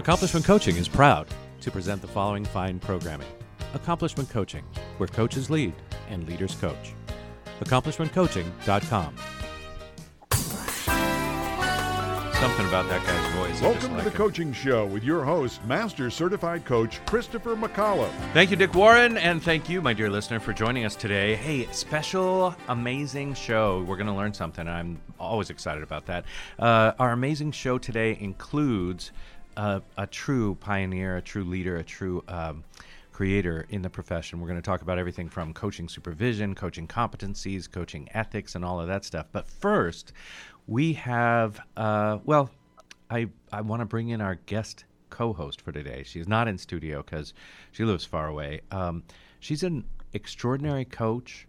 Accomplishment Coaching is proud to present the following fine programming Accomplishment Coaching, where coaches lead and leaders coach. AccomplishmentCoaching.com. Something about that guy's voice. Welcome to the. Coaching Show with your host, Master Certified Coach Christopher McAuliffe. Thank you, Dick Warren, and thank you, my dear listener, for joining us today. Hey, special, amazing show. We're going to learn something. I'm always excited about that. Uh, our amazing show today includes uh, a true pioneer, a true leader, a true um, creator in the profession. We're going to talk about everything from coaching supervision, coaching competencies, coaching ethics, and all of that stuff. But first, we have, uh, well, I, I want to bring in our guest co-host for today. She's not in studio because she lives far away. Um, she's an extraordinary coach,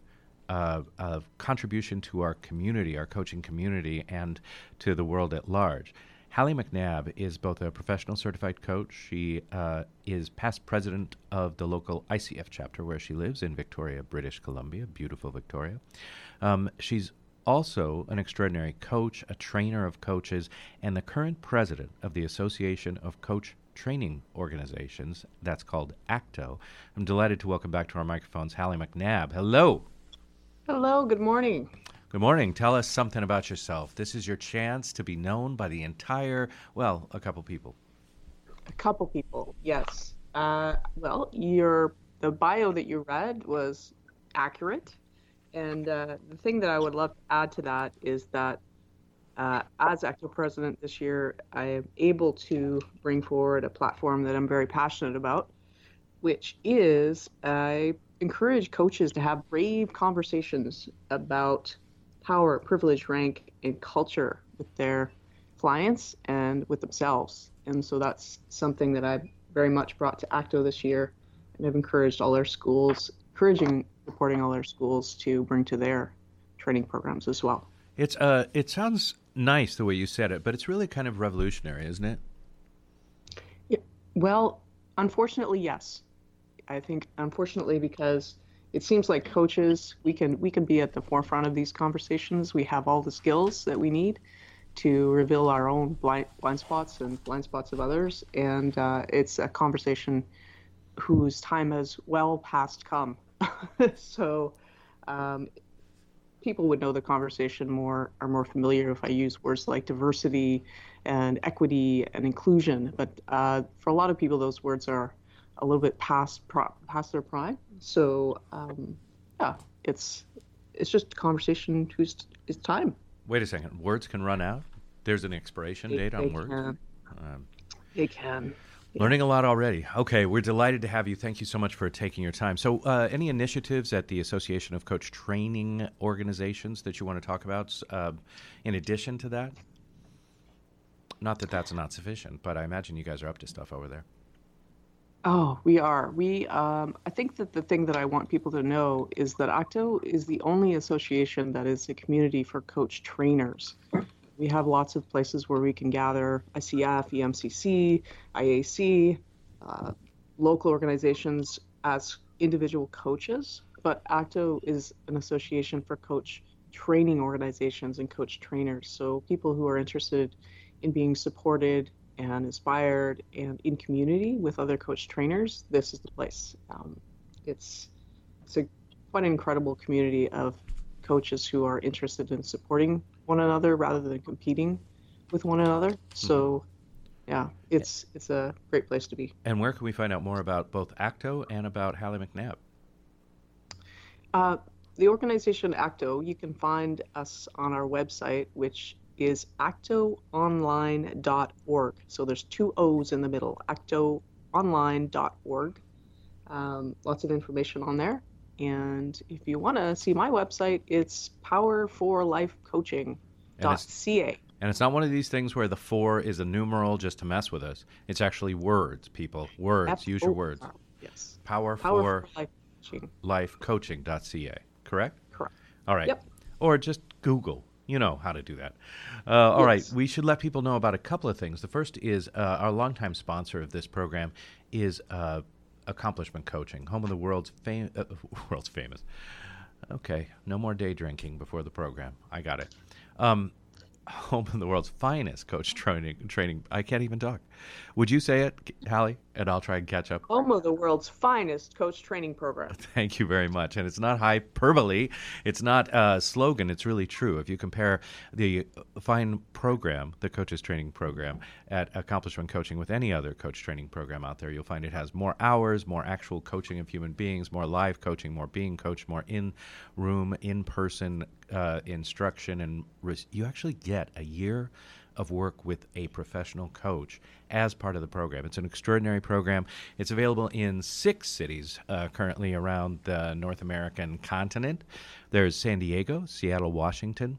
uh, of contribution to our community, our coaching community, and to the world at large. Hallie McNabb is both a professional certified coach. She uh, is past president of the local ICF chapter where she lives in Victoria, British Columbia, beautiful Victoria. Um, she's also an extraordinary coach, a trainer of coaches, and the current president of the Association of Coach Training Organizations. That's called ACTO. I'm delighted to welcome back to our microphones Hallie McNabb. Hello. Hello, good morning. Good morning. Tell us something about yourself. This is your chance to be known by the entire, well, a couple people. A couple people, yes. Uh, well, your the bio that you read was accurate, and uh, the thing that I would love to add to that is that uh, as acting president this year, I am able to bring forward a platform that I'm very passionate about, which is I encourage coaches to have brave conversations about power, privilege, rank, and culture with their clients and with themselves. And so that's something that I've very much brought to ACTO this year. And I've encouraged all our schools, encouraging, supporting all our schools to bring to their training programs as well. It's uh, it sounds nice the way you said it, but it's really kind of revolutionary, isn't it? Yeah, well, unfortunately, yes. I think unfortunately because it seems like coaches we can we can be at the forefront of these conversations. We have all the skills that we need to reveal our own blind blind spots and blind spots of others, and uh, it's a conversation whose time has well past come. so. Um, people would know the conversation more are more familiar if I use words like diversity and equity and inclusion. But uh, for a lot of people, those words are a little bit past pro- past their prime. So um, yeah, it's it's just conversation whose it's time. Wait a second. Words can run out. There's an expiration They- date on they words. Can, Um, they can. Learning a lot already. Okay, we're delighted to have you. Thank you so much for taking your time. So, uh, any initiatives at the Association of Coach Training Organizations that you want to talk about uh, in addition to that? Not that that's not sufficient, but I imagine you guys are up to stuff over there. Oh, we are. We. Um, I think that the thing that I want people to know is that ACTO is the only association that is a community for coach trainers. We have lots of places where we can gather ICF, EMCC, IAC, uh, local organizations as individual coaches, but ACTO is an association for coach training organizations and coach trainers. So people who are interested in being supported and inspired and in community with other coach trainers, this is the place. Um, it's it's a quite an incredible community of coaches who are interested in supporting one another rather than competing with one another. So, yeah, it's it's a great place to be. And where can we find out more about both ACTO and about Hallie McNabb? Uh, the organization ACTO, you can find us on our website, which is actoonline.org. So there's two O's in the middle, actoonline.org. Um, lots of information on there. And if you want to see my website, it's powerforlifecoaching.ca. And it's not one of these things where the four is a numeral just to mess with us. It's actually words, people. Words. Use your words. Yes. Power, Power for for life coaching. lifecoaching.ca, correct? Correct. All right. Yep. Or just Google. You know how to do that. Uh, all right. Yes. We should let people know about a couple of things. The first is uh, our longtime sponsor of this program is uh, Accomplishment Coaching, home of the world's fam- uh, world's famous. Okay, no more day drinking before the program. I got it. Um, home of the world's finest coach training. Training. I can't even talk. Would you say it, Hallie? And I'll try and catch up. Home of the world's finest coach training program. Thank you very much. And it's not hyperbole. It's not a slogan. It's really true. If you compare the fine program, the coaches training program at Accomplishment Coaching with any other coach training program out there, you'll find it has more hours, more actual coaching of human beings, more live coaching, more being coached, more in room, in person uh, instruction, and res- you actually get a year of work with a professional coach as part of the program. It's an extraordinary program. It's available in six cities uh, currently around the North American continent. There's San Diego, Seattle, Washington,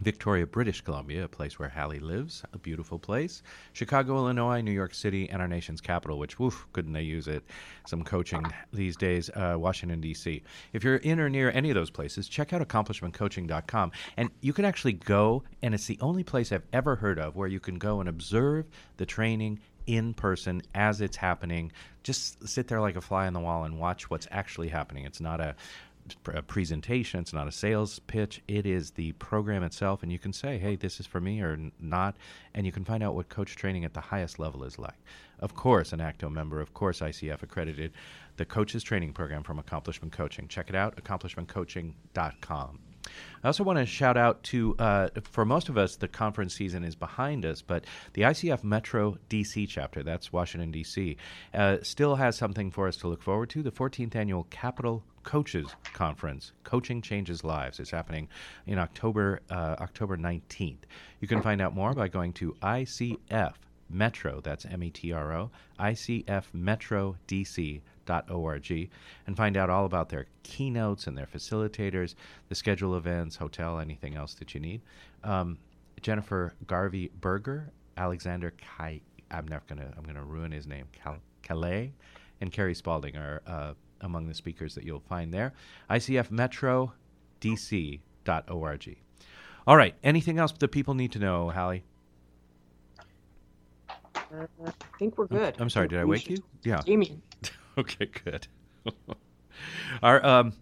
Victoria, British Columbia, a place where Hallie lives, a beautiful place. Chicago, Illinois, New York City, and our nation's capital, which, woof, couldn't they use it? Some coaching these days, uh, Washington, D.C. If you're in or near any of those places, check out accomplishmentcoaching.com. And you can actually go, and it's the only place I've ever heard of where you can go and observe the training in person as it's happening. Just sit there like a fly on the wall and watch what's actually happening. It's not a a presentation. It's not a sales pitch. It is the program itself, and you can say, "Hey, this is for me" or not, and you can find out what coach training at the highest level is like. Of course, an ACTO member, of course, ICF accredited, the coaches training program from Accomplishment Coaching. Check it out, accomplishmentcoaching.com. I also want to shout out to, uh, for most of us, the conference season is behind us, but the ICF Metro DC chapter, that's Washington, D.C., uh, still has something for us to look forward to the 14th annual Capital Coaches Conference, Coaching Changes Lives. It's happening in October, uh, October 19th. You can find out more by going to ICF Metro, that's M E T R O, ICFMetroDC.org, and find out all about their keynotes and their facilitators, the schedule events, hotel, anything else that you need. Um, Jennifer Garvey Berger, Alexander Kai, I'm never gonna, I'm gonna ruin his name, Cal- Calais, and Carrie Spalding are uh, among the speakers that you'll find there. ICFMetroDC.org. All right, anything else that people need to know, Hallie? Uh, I think we're good. I'm, I'm sorry, did I wake you? Yeah. Damian. Okay, good. our, um,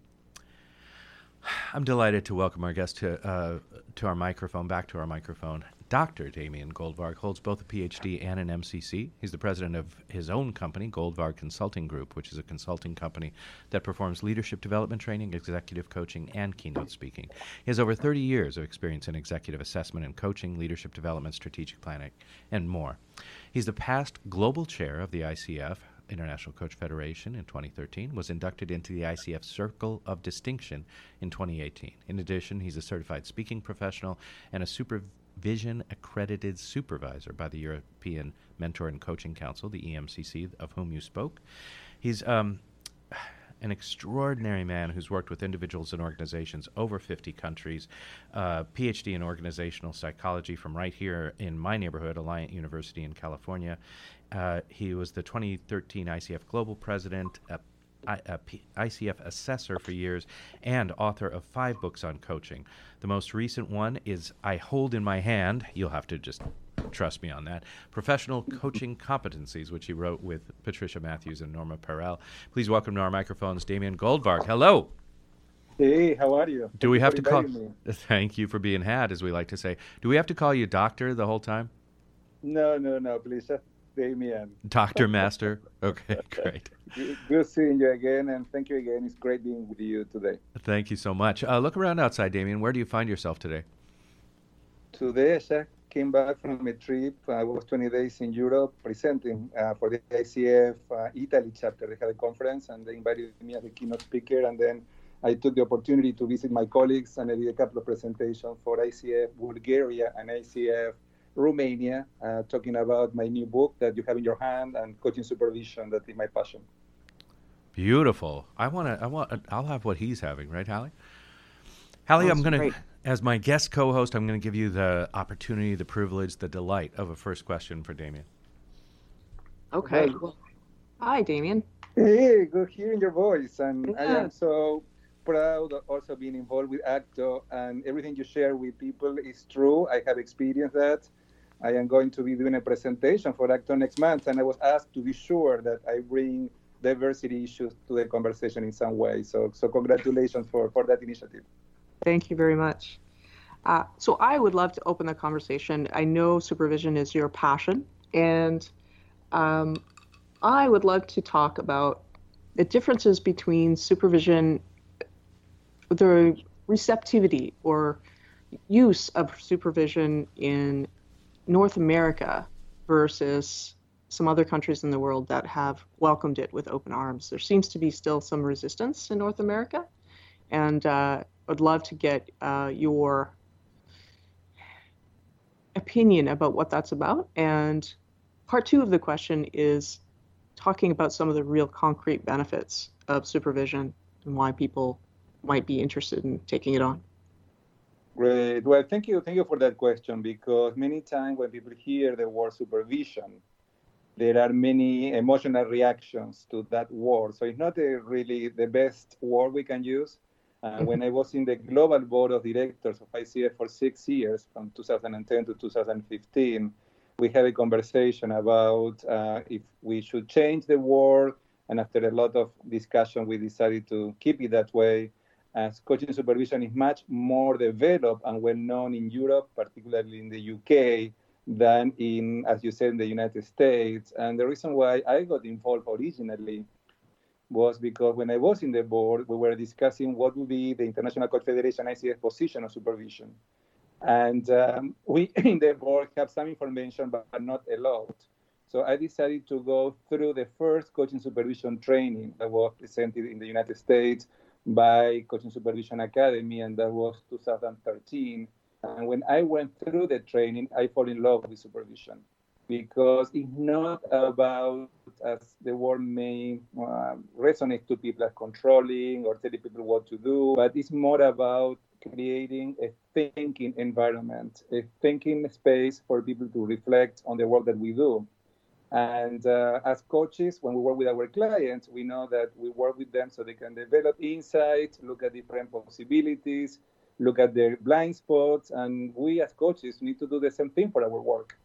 I'm delighted to welcome our guest to uh, to our microphone, back to our microphone. Dr. Damian Goldvarg holds both a PhD and an MCC. He's the president of his own company, Goldvarg Consulting Group, which is a consulting company that performs leadership development training, executive coaching, and keynote speaking. He has over 30 years of experience in executive assessment and coaching, leadership development, strategic planning, and more. He's the past global chair of the ICF, International Coach Federation in 2013, was inducted into the ICF Circle of Distinction in 2018. In addition, he's a certified speaking professional and a supervision accredited supervisor by the European Mentor and Coaching Council, the EMCC, of whom you spoke. He's um, an extraordinary man who's worked with individuals and organizations over 50 countries, uh, PhD in organizational psychology from right here in my neighborhood, Alliant University in California. Uh, he was the 2013 ICF Global President, a, a, P- ICF Assessor for years, and author of five books on coaching. The most recent one is I Hold in My Hand. You'll have to just trust me on that. Professional Coaching Competencies, which he wrote with Patricia Matthews and Norma Perel. Please welcome to our microphones Damian Goldvarg. Hello. Hey, how are you? Do we have to call? Thank you for being had, as we like to say. Do we have to call you doctor the whole time? No, no, no, please, Damian. Doctor Master? Okay, great. Good seeing you again, and thank you again. It's great being with you today. Thank you so much. Uh, look around outside, Damian. Where do you find yourself today? Today, just came back from a trip. I was 20 days in Europe presenting uh, for the ICF uh, Italy chapter. They had a conference, and they invited me as a keynote speaker, and then I took the opportunity to visit my colleagues, and I did a couple of presentations for ICF Bulgaria and ICF Romania, uh, talking about my new book that you have in your hand and coaching supervision. That is my passion. Beautiful. I want to. I want. I'll have what he's having, right, Hallie? Hallie, I'm going to, great. As my guest co-host, I'm going to give you the opportunity, the privilege, the delight of a first question for Damian. Okay. Okay. Hi, Damian. Hey, good hearing your voice, and I am so proud of also being involved with ACTO, and everything you share with people is true. I have experienced that. I am going to be doing a presentation for ACTO next month, and I was asked to be sure that I bring diversity issues to the conversation in some way. So, so congratulations for, for that initiative. Thank you very much. Uh, so I would love to open the conversation. I know supervision is your passion, and um, I would love to talk about the differences between supervision, the receptivity or use of supervision in North America versus some other countries in the world that have welcomed it with open arms. There seems to be still some resistance in North America, and uh, I'd love to get uh, your opinion about what that's about. And part two of the question is talking about some of the real concrete benefits of supervision and why people might be interested in taking it on. Great. Well, thank you. Thank you for that question because many times when people hear the word supervision, there are many emotional reactions to that word. So it's not a really the best word we can use. Uh, when I was in the global board of directors of ICF for six years, from 2010 to 2015, we had a conversation about uh, if we should change the world. And after a lot of discussion, we decided to keep it that way. As coaching supervision is much more developed and well known in Europe, particularly in the UK, than in, as you said, in the United States. And the reason why I got involved originally was because when I was in the board, we were discussing what would be the International Coach Federation ICF position of supervision. And um, we in the board have some information, but not a lot. So I decided to go through the first coaching supervision training that was presented in the United States by Coaching Supervision Academy, and that was 2013. And when I went through the training, I fell in love with supervision because it's not about, as the word may uh, resonate to people, as controlling or telling people what to do, but it's more about creating a thinking environment, a thinking space for people to reflect on the work that we do. And uh, as coaches, when we work with our clients, we know that we work with them so they can develop insights, look at different possibilities, look at their blind spots, and we as coaches need to do the same thing for our work.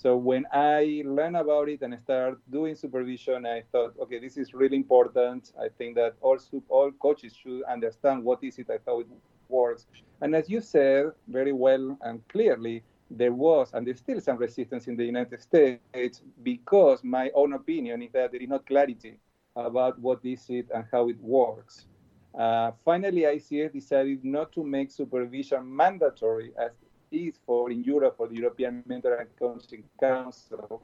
So when I learned about it and started doing supervision, I thought, okay, this is really important. I think that all all coaches should understand what is it and how it works. And as you said very well and clearly, there was and there's still some resistance in the United States because my own opinion is that there is not clarity about what is it and how it works. Uh, finally, ICF decided not to make supervision mandatory as is for in Europe for the European Mentor and Coaching Council.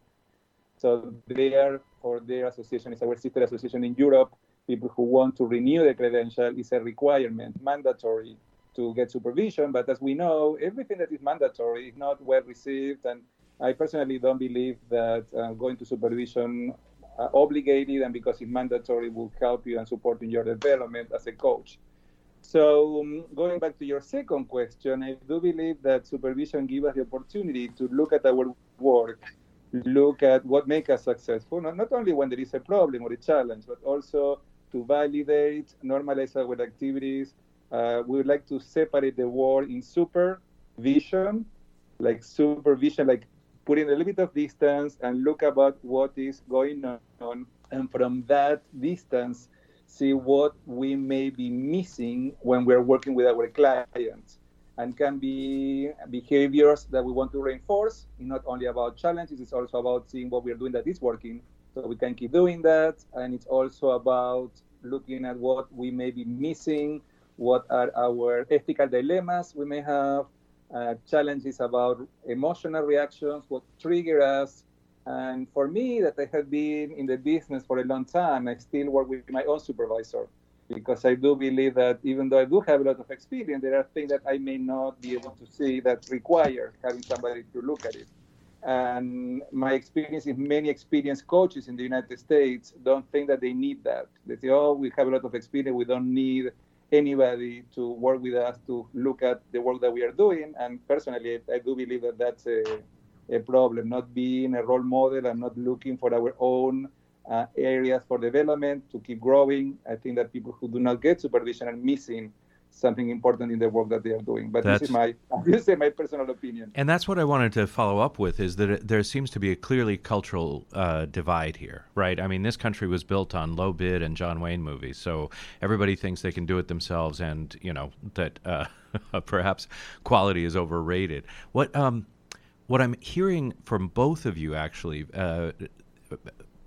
So there, for their association, is our sister association in Europe. People who want to renew the credential is a requirement, mandatory to get supervision. But as we know, everything that is mandatory is not well received. And I personally don't believe that uh, going to supervision uh, obligated and because it's mandatory will help you and support in your development as a coach. So um, going back to your second question, I do believe that supervision gives us the opportunity to look at our work, look at what makes us successful, not, not only when there is a problem or a challenge, but also to validate, normalize our activities, uh, we would like to separate the word in supervision, like supervision, like putting a little bit of distance and look about what is going on. And from that distance, see what we may be missing when we're working with our clients. And can be behaviors that we want to reinforce. It's not only about challenges, it's also about seeing what we're doing that is working. So we can keep doing that. And it's also about looking at what we may be missing what are our ethical dilemmas we may have, uh, challenges about emotional reactions, what trigger us. And for me, that I have been in the business for a long time, I still work with my own supervisor because I do believe that even though I do have a lot of experience, there are things that I may not be able to see that require having somebody to look at it. And my experience is many experienced coaches in the United States don't think that they need that. They say, oh, we have a lot of experience, we don't need anybody to work with us to look at the work that we are doing. And personally, I do believe that that's a, a problem, not being a role model and not looking for our own uh, areas for development to keep growing. I think that people who do not get supervision are missing something important in the work that they are doing. But that's, this is my, this is my personal opinion. And that's what I wanted to follow up with: is that there seems to be a clearly cultural uh, divide here, right? I mean, this country was built on low bid and John Wayne movies, so everybody thinks they can do it themselves, and you know that uh, perhaps quality is overrated. What um, what I'm hearing from both of you, actually. Uh,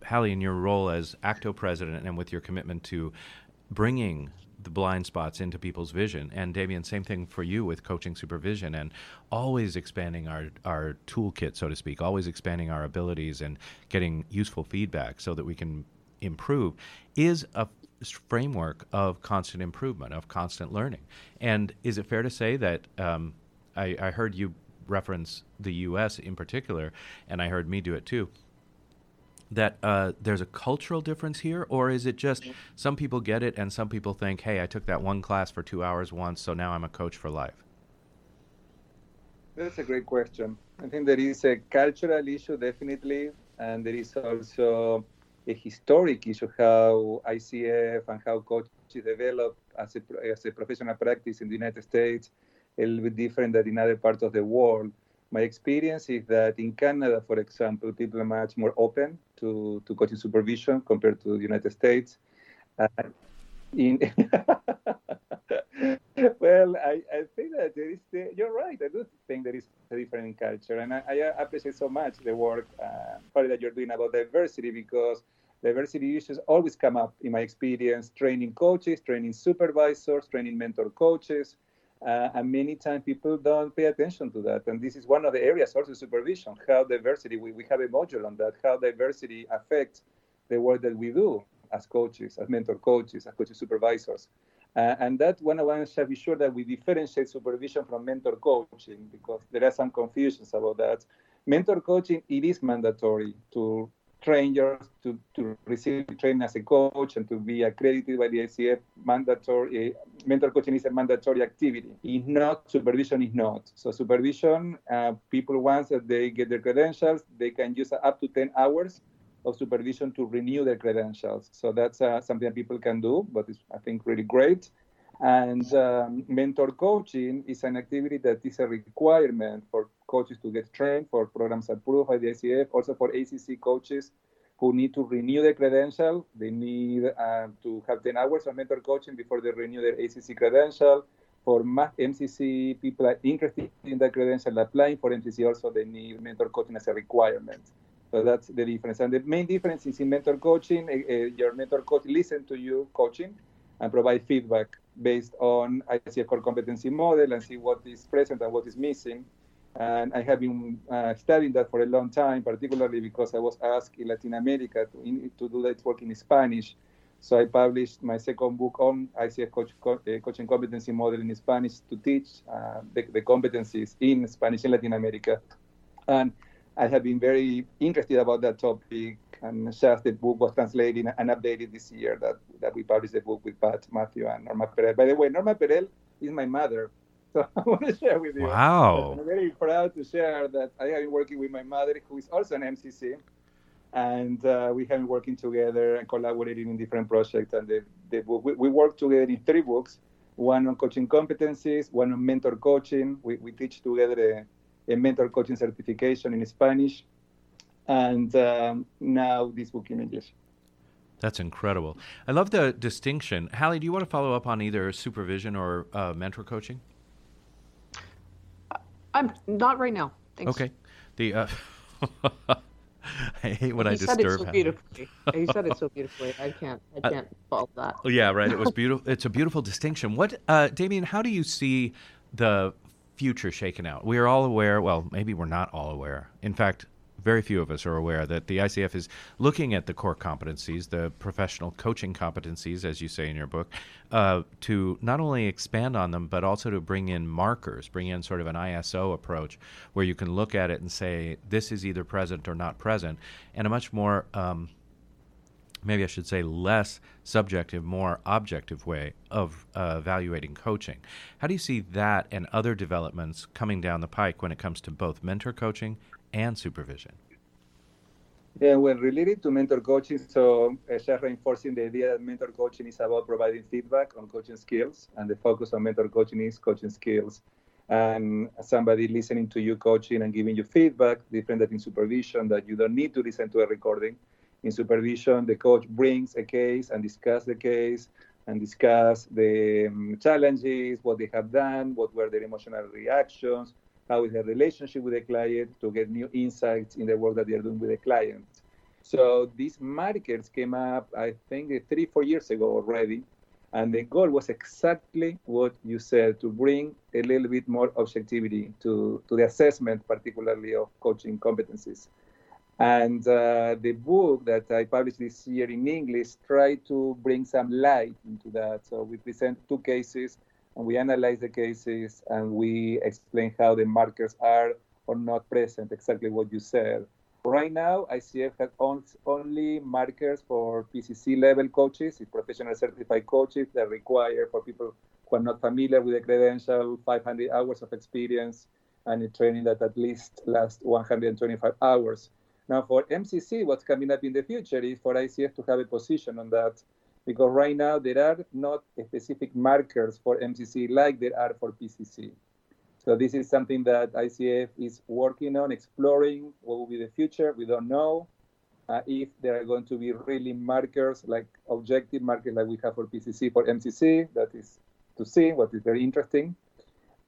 Hallie, in your role as ACTO president and with your commitment to bringing the blind spots into people's vision. And Damian, same thing for you with coaching supervision and always expanding our, our toolkit, so to speak, always expanding our abilities and getting useful feedback so that we can improve is a framework of constant improvement, of constant learning. And is it fair to say that um, I, I heard you reference the U.S. in particular, and I heard me do it too? that uh, there's a cultural difference here, or is it just some people get it and some people think, hey, I took that one class for two hours once, so now I'm a coach for life? That's a great question. I think there is a cultural issue, definitely, and there is also a historic issue how ICF and how coaches develop as a, as a professional practice in the United States, a little bit different than in other parts of the world my experience is that in Canada, for example, people are much more open to, to coaching supervision compared to the United States. Uh, in well, I, I think that there is the, you're right. I do think there is a different culture, and I, I appreciate so much the work uh, that you're doing about diversity because diversity issues always come up in my experience training coaches, training supervisors, training mentor coaches. Uh, and many times people don't pay attention to that. And this is one of the areas also supervision, how diversity, we, we have a module on that, how diversity affects the work that we do as coaches, as mentor coaches, as coaches supervisors. Uh, and that one of us shall be sure that we differentiate supervision from mentor coaching because there are some confusions about that. Mentor coaching, it is mandatory to trainers to, to receive training as a coach and to be accredited by the ICF. Mandatory uh, mentor coaching is a mandatory activity. It's not supervision is not. So supervision, uh, people once that they get their credentials, they can use up to 10 hours of supervision to renew their credentials. So that's uh, something that people can do, but it's I think really great. And um, mentor coaching is an activity that is a requirement for coaches to get trained, for programs approved by the ICF, also for ACC coaches who need to renew their credential. They need uh, to have 10 hours of mentor coaching before they renew their ACC credential. For MCC people are interested in that credential applying for MCC also, they need mentor coaching as a requirement. So that's the difference. And the main difference is in mentor coaching, uh, your mentor coach listen to you coaching and provide feedback based on ICF core competency model and see what is present and what is missing. And I have been uh, studying that for a long time, particularly because I was asked in Latin America to, in, to do that work in Spanish. So I published my second book on ICF coach, co- uh, coaching competency model in Spanish to teach uh, the, the, competencies in Spanish in Latin America. And I have been very interested about that topic and just the book was translated and updated this year that, that we published the book with Pat Matthew and Norma Perel. By the way, Norma Perel is my mother. So I want to share with you. Wow. I'm very proud to share that I have been working with my mother, who is also an MCC. And uh, we have been working together and collaborating in different projects. And the, the book, we, we work together in three books one on coaching competencies, one on mentor coaching. We, we teach together a, a mentor coaching certification in Spanish and um, now this book in English. That's incredible. I love the distinction. Hallie, do you want to follow up on either supervision or uh, mentor coaching? I'm not right now. Thanks. Okay. The uh, I hate when he I said it so beautifully. he said it so beautifully. I can't. I can't fault that. Yeah, right. It was beautiful. It's a beautiful distinction. What, uh, Damian? How do you see the future shaken out? We are all aware. Well, maybe we're not all aware. In fact, very few of us are aware that the ICF is looking at the core competencies, the professional coaching competencies, as you say in your book, uh, to not only expand on them, but also to bring in markers, bring in sort of an ISO approach where you can look at it and say, this is either present or not present, and a much more um, maybe I should say less subjective, more objective way of uh, evaluating coaching. How do you see that and other developments coming down the pike when it comes to both mentor coaching and supervision? Yeah, well, related to mentor coaching, so uh, just reinforcing the idea that mentor coaching is about providing feedback on coaching skills, and the focus on mentor coaching is coaching skills. And somebody listening to you coaching and giving you feedback, different than in supervision, that you don't need to listen to a recording. In supervision, the coach brings a case and discuss the case and discuss the um, challenges, what they have done, what were their emotional reactions, how is their relationship with the client to get new insights in the work that they're doing with the client. So these markers came up, I think, three, four years ago already. And the goal was exactly what you said to bring a little bit more objectivity to, to the assessment, particularly of coaching competencies. And uh, the book that I published this year in English tried to bring some light into that. So we present two cases and we analyze the cases and we explain how the markers are or not present, exactly what you said. Right now, ICF has only markers for PCC level coaches, it's professional certified coaches that require for people who are not familiar with the credential 500 hours of experience and a training that at least lasts 125 hours. Now, for MCC, what's coming up in the future is for ICF to have a position on that because right now there are not specific markers for MCC like there are for PCC. So this is something that ICF is working on, exploring what will be the future. We don't know uh, if there are going to be really markers, like objective markers like we have for PCC, for MCC. That is to see, what is very interesting.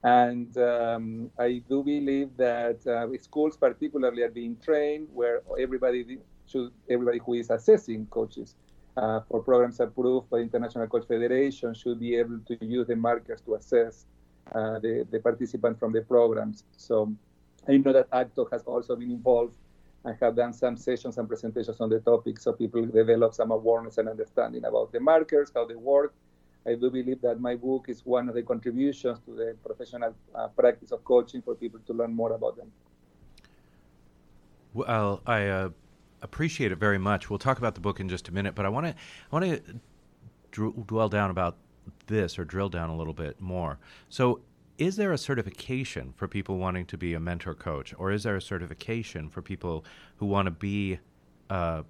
And um, I do believe that uh, schools particularly are being trained where everybody should, everybody who is assessing coaches uh, for programs approved by the International Coach Federation should be able to use the markers to assess uh, the, the participant from the programs. So I know that ACTO has also been involved and have done some sessions and presentations on the topic so people develop some awareness and understanding about the markers, how they work. I do believe that my book is one of the contributions to the professional uh, practice of coaching for people to learn more about them. Well, I uh, appreciate it very much. We'll talk about the book in just a minute, but I want to I want to dr- dwell down about this or drill down a little bit more. So, is there a certification for people wanting to be a mentor coach, or is there a certification for people who want to be uh,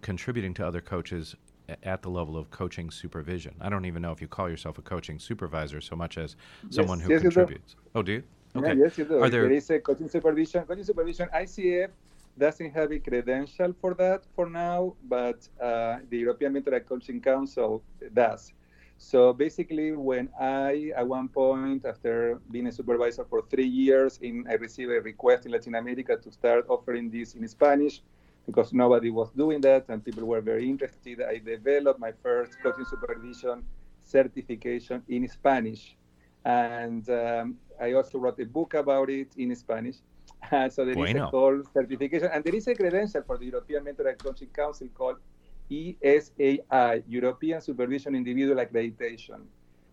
contributing to other coaches at the level of coaching supervision? I don't even know if you call yourself a coaching supervisor so much as someone yes, who yes, contributes. Oh, do you? Okay. Yeah, yes, you do. Are there... there is a coaching supervision. Coaching supervision ICF doesn't have a credential for that for now, but uh, the European Mentor Coaching Council does. So basically, when I, at one point, after being a supervisor for three years, in I received a request in Latin America to start offering this in Spanish because nobody was doing that and people were very interested. I developed my first coaching supervision certification in Spanish. And um, I also wrote a book about it in Spanish. so there bueno. is a called certification, and there is a credential for the European Mentor and Coaching Council called ESIA, European Supervision Individual Accreditation.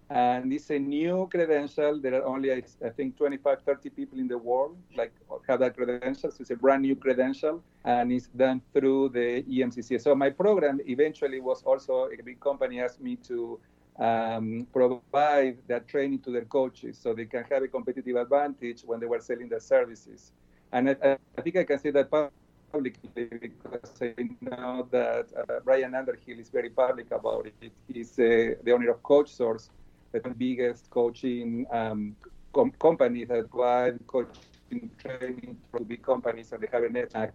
And it's a new credential. There are only, I, think, 25, 30 people in the world like have that credential. So it's a brand new credential, and it's done through the EMCC. So my program eventually was also a big company asked me to um, provide that training to their coaches so they can have a competitive advantage when they were selling their services. And I, I think I can say that publicly because I know that uh, Brian Underhill is very public about it. He's uh, the owner of CoachSource, the biggest coaching um, com- company that provide coaching training to big companies, and they have a net uh,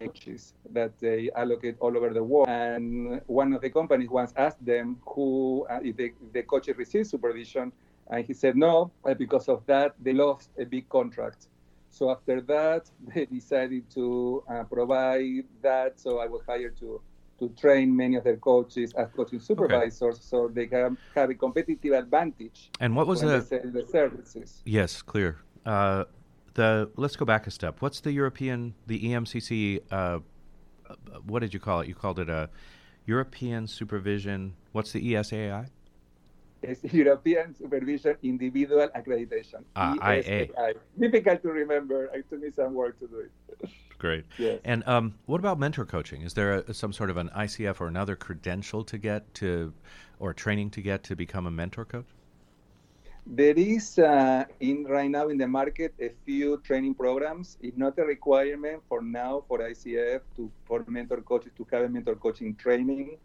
coaches that they allocate all over the world. And one of the companies once asked them who, uh, if, the, the coaches receive supervision, and he said no, because of that they lost a big contract. So after that, they decided to uh, provide that. So I was hired to to train many of their coaches as coaching supervisors, okay. so they can have a competitive advantage. And what was the, the services? Yes, clear. Uh, the let's go back a step. What's the European, the EMCC? Uh, what did you call it? You called it a European Supervision. What's the ESAI? It's European Supervision Individual Accreditation. Ah, IA. Difficult to remember. It took me some work to do it. Great. Yes. And um, what about mentor coaching? Is there a, some sort of an ICF or another credential to get to, or training to get to become a mentor coach? There is uh, in right now in the market a few training programs. It's not a requirement for now for ICF to for mentor coaches to have a mentor coaching training.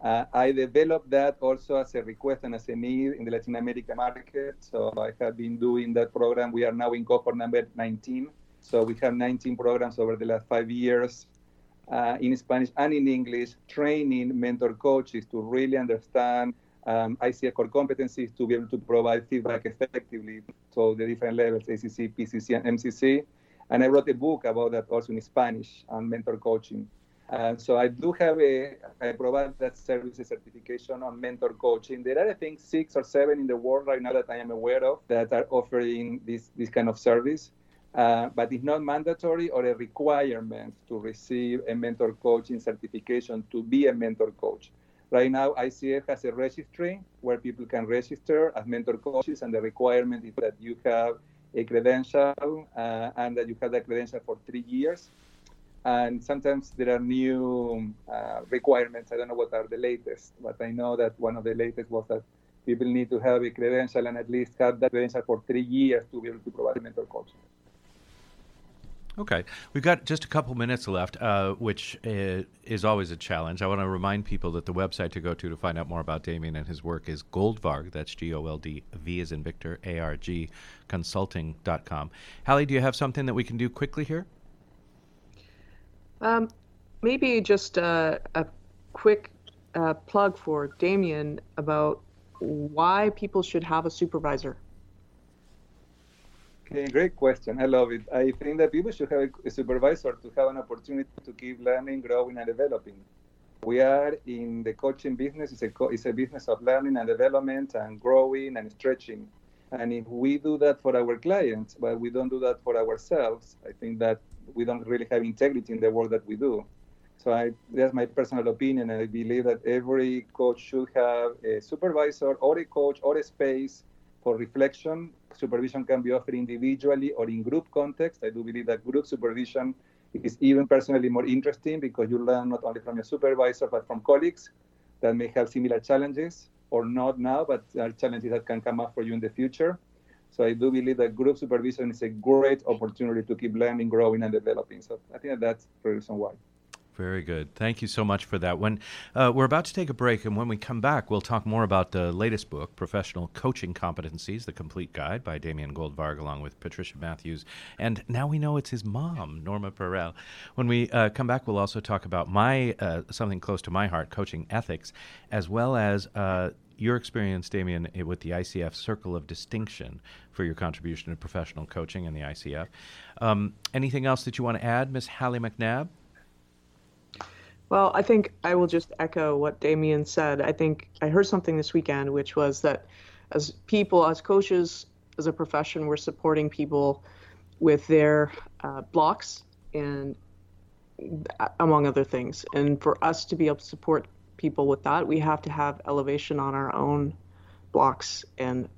Uh, I developed that also as a request and as a need in the Latin American market. So I have been doing that program. We are now in cohort number 19. So we have 19 programs over the last five years uh, in Spanish and in English, training mentor coaches to really understand um, ICF core competencies to be able to provide feedback effectively to the different levels, ACC, PCC, and MCC. And I wrote a book about that also in Spanish on mentor coaching. Uh, so I do have a, I provide that service certification on mentor coaching. There are, I think, six or seven in the world right now that I am aware of that are offering this, this kind of service. Uh, but it's not mandatory or a requirement to receive a mentor coaching certification to be a mentor coach. Right now, ICF has a registry where people can register as mentor coaches, and the requirement is that you have a credential uh, and that you have that credential for three years. And sometimes there are new uh, requirements. I don't know what are the latest, but I know that one of the latest was that people need to have a credential and at least have that credential for three years to be able to provide mentor coaching. Okay, we've got just a couple minutes left, uh, which uh, is always a challenge. I want to remind people that the website to go to to find out more about Damian and his work is Goldvarg. That's G O L D V as in Victor A R G consulting.com. Hallie, do you have something that we can do quickly here? Um, maybe just uh, a quick uh, plug for Damian about why people should have a supervisor. Okay, great question. I love it. I think that people should have a supervisor to have an opportunity to keep learning, growing, and developing. We are in the coaching business. It's a, co- it's a business of learning and development and growing and stretching. And if we do that for our clients, but we don't do that for ourselves, I think that we don't really have integrity in the work that we do. So I, that's my personal opinion. I believe that every coach should have a supervisor or a coach or a space for reflection, supervision can be offered individually or in group context. I do believe that group supervision is even personally more interesting because you learn not only from your supervisor but from colleagues that may have similar challenges or not now, but are challenges that can come up for you in the future. So I do believe that group supervision is a great opportunity to keep learning, growing, and developing. So I think that's the reason why. Very good. Thank you so much for that. When uh, we're about to take a break, and when we come back, we'll talk more about the latest book, Professional Coaching Competencies: The Complete Guide, by Damian Goldvarg, along with Patricia Matthews. And now we know it's his mom, Norma Perel. When we uh, come back, we'll also talk about my uh, something close to my heart, coaching ethics, as well as uh, your experience, Damian, with the ICF Circle of Distinction for your contribution to professional coaching in the ICF. Um, anything else that you want to add, Miss Hallie McNabb? Well, I think I will just echo what Damian said. I think I heard something this weekend, which was that as people, as coaches, as a profession, we're supporting people with their uh, blocks and uh, among other things. And for us to be able to support people with that, we have to have elevation on our own blocks and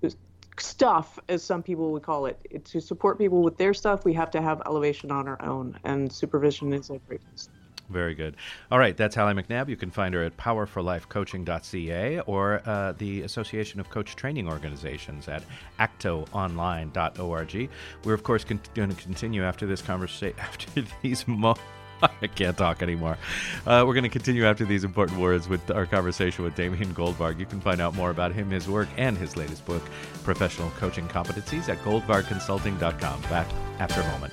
stuff, as some people would call it. To support people with their stuff, we have to have elevation on our own, and supervision is a great place. very good. All right, that's Hallie McNabb. You can find her at powerforlifecoaching.ca or uh, the Association of Coach Training Organizations at actoonline.org. We're, of course, con- going to continue after this conversation, after these mo- I can't talk anymore. Uh, we're going to continue after these important words with our conversation with Damian Goldvarg. You can find out more about him, his work, and his latest book, Professional Coaching Competencies, at goldvargconsulting.com. Back after a moment.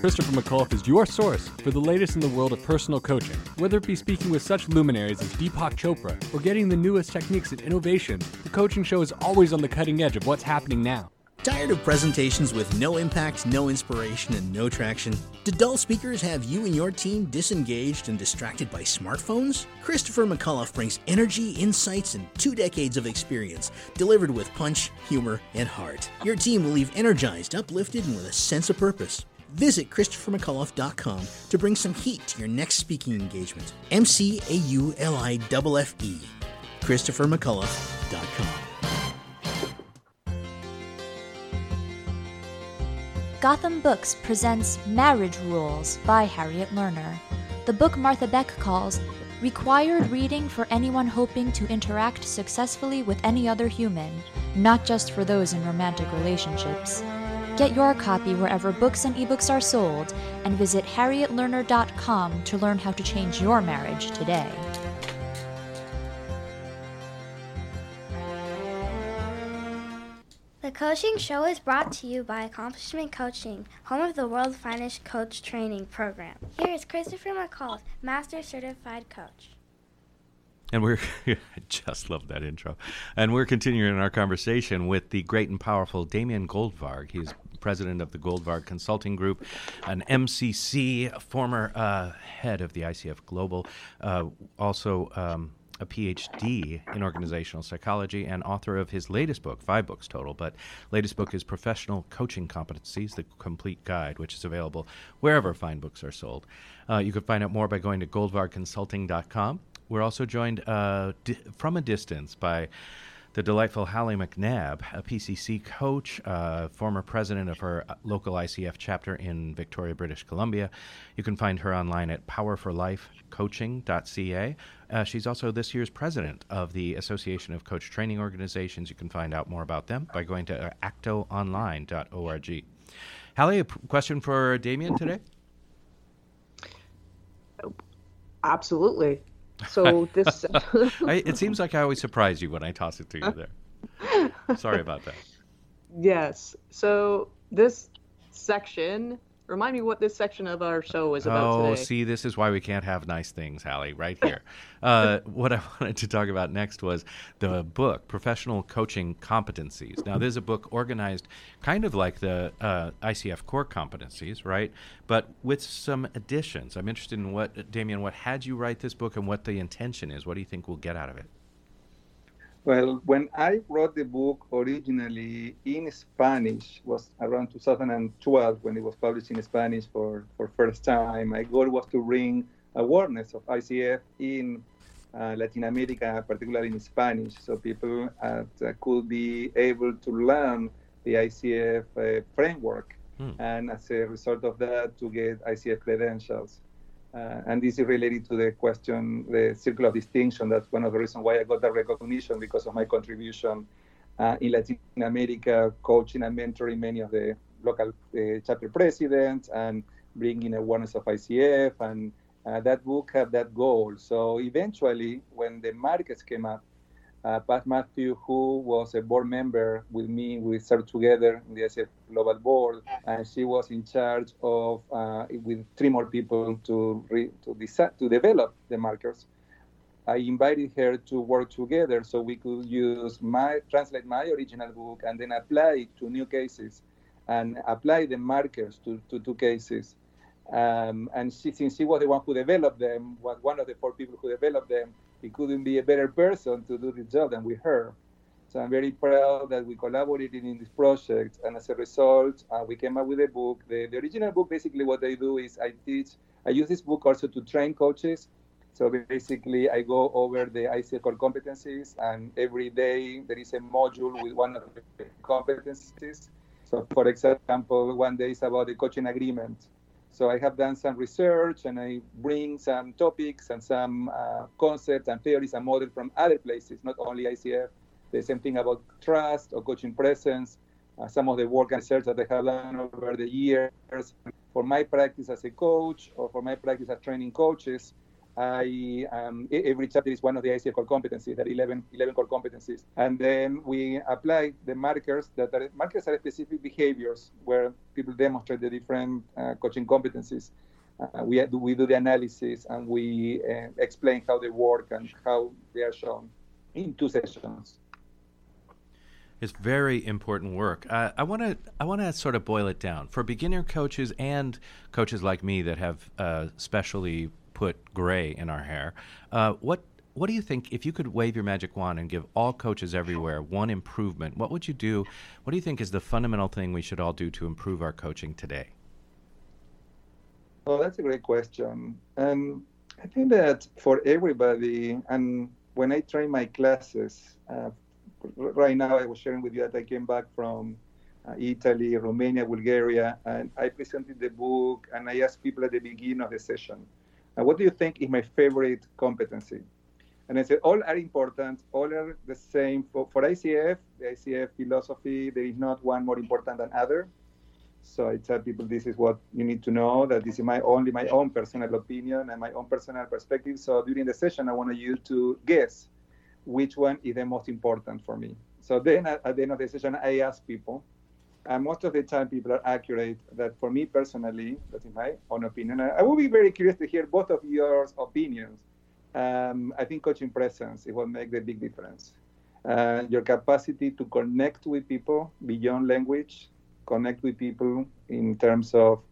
Christopher McAuliffe is your source for the latest in the world of personal coaching. Whether it be speaking with such luminaries as Deepak Chopra or getting the newest techniques and innovation, the coaching show is always on the cutting edge of what's happening now. Tired of presentations with no impact, no inspiration, and no traction? Do dull speakers have you and your team disengaged and distracted by smartphones? Christopher McAuliffe brings energy, insights, and two decades of experience, delivered with punch, humor, and heart. Your team will leave energized, uplifted, and with a sense of purpose. Visit ChristopherMcAuliffe.com to bring some heat to your next speaking engagement. M C A U L I F F E. ChristopherMcAuliffe.com. Gotham Books presents Marriage Rules by Harriet Lerner. The book Martha Beck calls required reading for anyone hoping to interact successfully with any other human, not just for those in romantic relationships. Get your copy wherever books and ebooks are sold, and visit harrietlerner.com to learn how to change your marriage today. The coaching show is brought to you by Accomplishment Coaching, home of the world's finest coach training program. Here is Christopher McAuliffe, Master Certified Coach. And we're, I just love that intro. And we're continuing our conversation with the great and powerful Damian Goldvarg. He's president of the Goldvarg Consulting Group, an MCC, former uh, head of the ICF Global, uh, also. Um, a PhD in organizational psychology and author of his latest book, five books total, but latest book is Professional Coaching Competencies, the complete guide, which is available wherever fine books are sold. Uh, you can find out more by going to goldvargconsulting.com. We're also joined uh, di- from a distance by the delightful Hallie McNabb, a PCC coach, uh, former president of her uh, local ICF chapter in Victoria, British Columbia. You can find her online at powerforlifecoaching.ca. Uh, she's also this year's president of the Association of Coach Training Organizations. You can find out more about them by going to uh, actoonline.org. Hallie, a question for Damian today? Absolutely. So this. I, it seems like I always surprise you when I toss it to you there. Sorry about that. yes. So this section. Remind me what this section of our show is about today. oh, today. see, this is why we can't have nice things, Hallie, right here. uh, what I wanted to talk about next was the book, Professional Coaching Competencies. Now, there's a book organized kind of like the uh, ICF core competencies, right? But with some additions. I'm interested in what, Damian, what had you write this book and what the intention is? What do you think we'll get out of it? Well, when I wrote the book originally in Spanish, was around 2012 when it was published in Spanish for for first time. My goal was to bring awareness of ICF in uh, Latin America, particularly in Spanish, so people uh, could be able to learn the ICF uh, framework, Hmm. and as a result of that, to get ICF credentials. Uh, and this is related to the question, the circle of distinction. That's one of the reasons why I got that recognition because of my contribution uh, in Latin America, coaching and mentoring many of the local uh, chapter presidents and bringing awareness of ICF. And uh, that book had that goal. So eventually, when the markets came up, uh, Pat Matthew, who was a board member with me, we served together in the ICF Global Board, and she was in charge of, uh, with three more people, to re, to, decide, to develop the markers. I invited her to work together so we could use my translate my original book and then apply it to new cases, and apply the markers to, to two cases. Um, and she, since she was the one who developed them, was one of the four people who developed them, he couldn't be a better person to do the job than with her. So I'm very proud that we collaborated in this project, and as a result, uh, we came up with a book. The, the original book, basically, what I do is I teach. I use this book also to train coaches. So basically, I go over the ICF competencies, and every day there is a module with one of the competencies. So, for example, one day is about the coaching agreement. So I have done some research and I bring some topics and some uh, concepts and theories and models from other places, not only ICF. The same thing about trust or coaching presence, uh, some of the work and research that I have done over the years for my practice as a coach or for my practice as training coaches. I um, every chapter is one of the ICF core competencies, that 11, 11 core competencies, and then we apply the markers that are markers are specific behaviors where people demonstrate the different uh, coaching competencies. Uh, we do, we do the analysis and we uh, explain how they work and how they are shown in two sessions. It's very important work. Uh, I want to I want to sort of boil it down for beginner coaches and coaches like me that have uh, specially put gray in our hair. Uh, what what do you think if you could wave your magic wand and give all coaches everywhere one improvement? What would you do? What do you think is the fundamental thing we should all do to improve our coaching today? Well, that's a great question. And I think that for everybody, and when I train my classes, uh, right now I was sharing with you that I came back from uh, Italy, Romania, Bulgaria, and I presented the book and I asked people at the beginning of the session, uh, what do you think is my favorite competency? And I said, all are important, all are the same. For, for ICF, the ICF philosophy, there is not one more important than other. So I tell people this is what you need to know, that this is my only my own personal opinion and my own personal perspective. So during the session, I want you to guess which one is the most important for me. So then at, at the end of the session, I ask people, and most of the time people are accurate that for me personally, that is my own opinion. I, I will be very curious to hear both of your opinions. Um, I think coaching presence is what makes the big difference. Uh, your capacity to connect with people beyond language, connect with people in terms of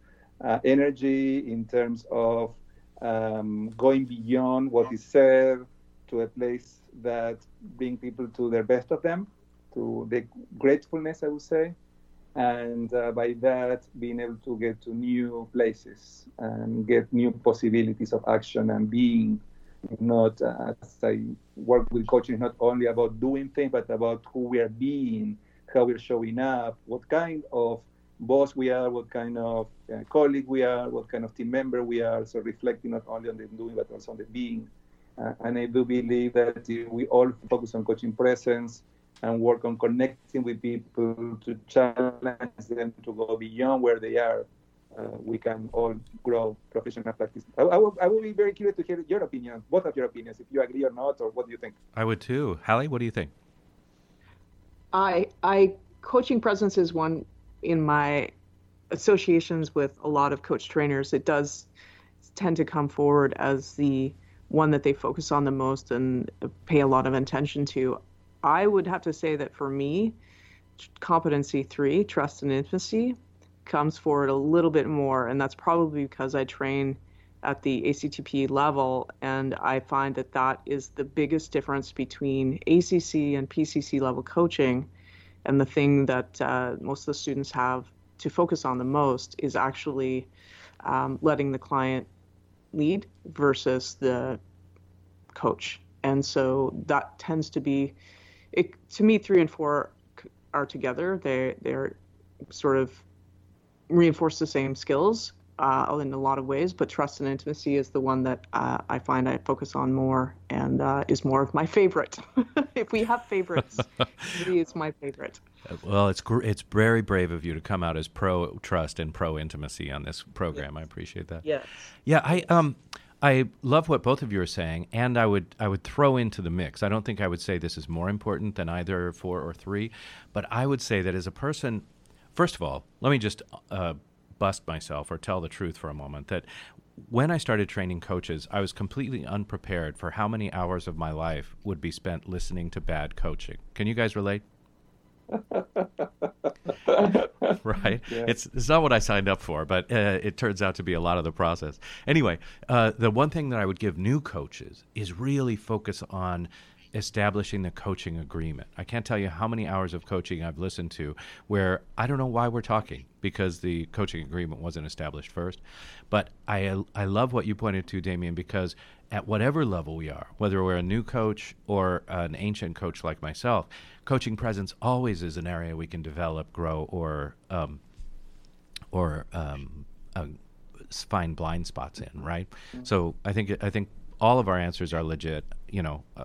uh, energy, in terms of um, going beyond what is said to a place that bring people to their best of them, to the gratefulness, I would say, and uh, by that being able to get to new places and get new possibilities of action and being not uh, as I work with coaching is not only about doing things but about who we are being how we're showing up what kind of boss we are what kind of uh, colleague we are what kind of team member we are. So reflecting not only on the doing but also on the being. Uh, and I do believe that we all focus on coaching presence and work on connecting with people to challenge them to go beyond where they are, uh, we can all grow professional practice. I, I, will, I will be very curious to hear your opinion, both of your opinions, if you agree or not, or what do you think? I would too. Hallie, what do you think? I, I, coaching presence is one in my associations with a lot of coach trainers. It does tend to come forward as the one that they focus on the most and pay a lot of attention to. I would have to say that for me, competency three, trust and intimacy, comes forward a little bit more. And that's probably because I train at the ACTP level. And I find that that is the biggest difference between ACC and PCC level coaching. And the thing that uh, most of the students have to focus on the most is actually um, letting the client lead versus the coach. And so that tends to be, it, to me, three and four are together. They they're sort of reinforce the same skills uh, in a lot of ways, but trust and intimacy is the one that uh, I find I focus on more and uh, is more of my favorite. if we have favorites, three is my favorite. Well, it's gr- it's very brave of you to come out as pro trust and pro intimacy on this program. Yes. I appreciate that. Yes. Yeah, I um I love what both of you are saying, and I would I would throw into the mix. I don't think I would say this is more important than either four or three, but I would say that as a person, first of all, let me just uh, bust myself or tell the truth for a moment that when I started training coaches, I was completely unprepared for how many hours of my life would be spent listening to bad coaching. Can you guys relate? right? Yeah. It's it's not what I signed up for, but uh, it turns out to be a lot of the process. Anyway, uh, the one thing that I would give new coaches is really focus on establishing the coaching agreement. I can't tell you how many hours of coaching I've listened to where I don't know why we're talking because the coaching agreement wasn't established first. But I I love what you pointed to, Damian, because at whatever level we are, whether we're a new coach or an ancient coach like myself, coaching presence always is an area we can develop, grow, or um, or um, uh, find blind spots in. Right. So I think I think all of our answers are legit. You know, uh,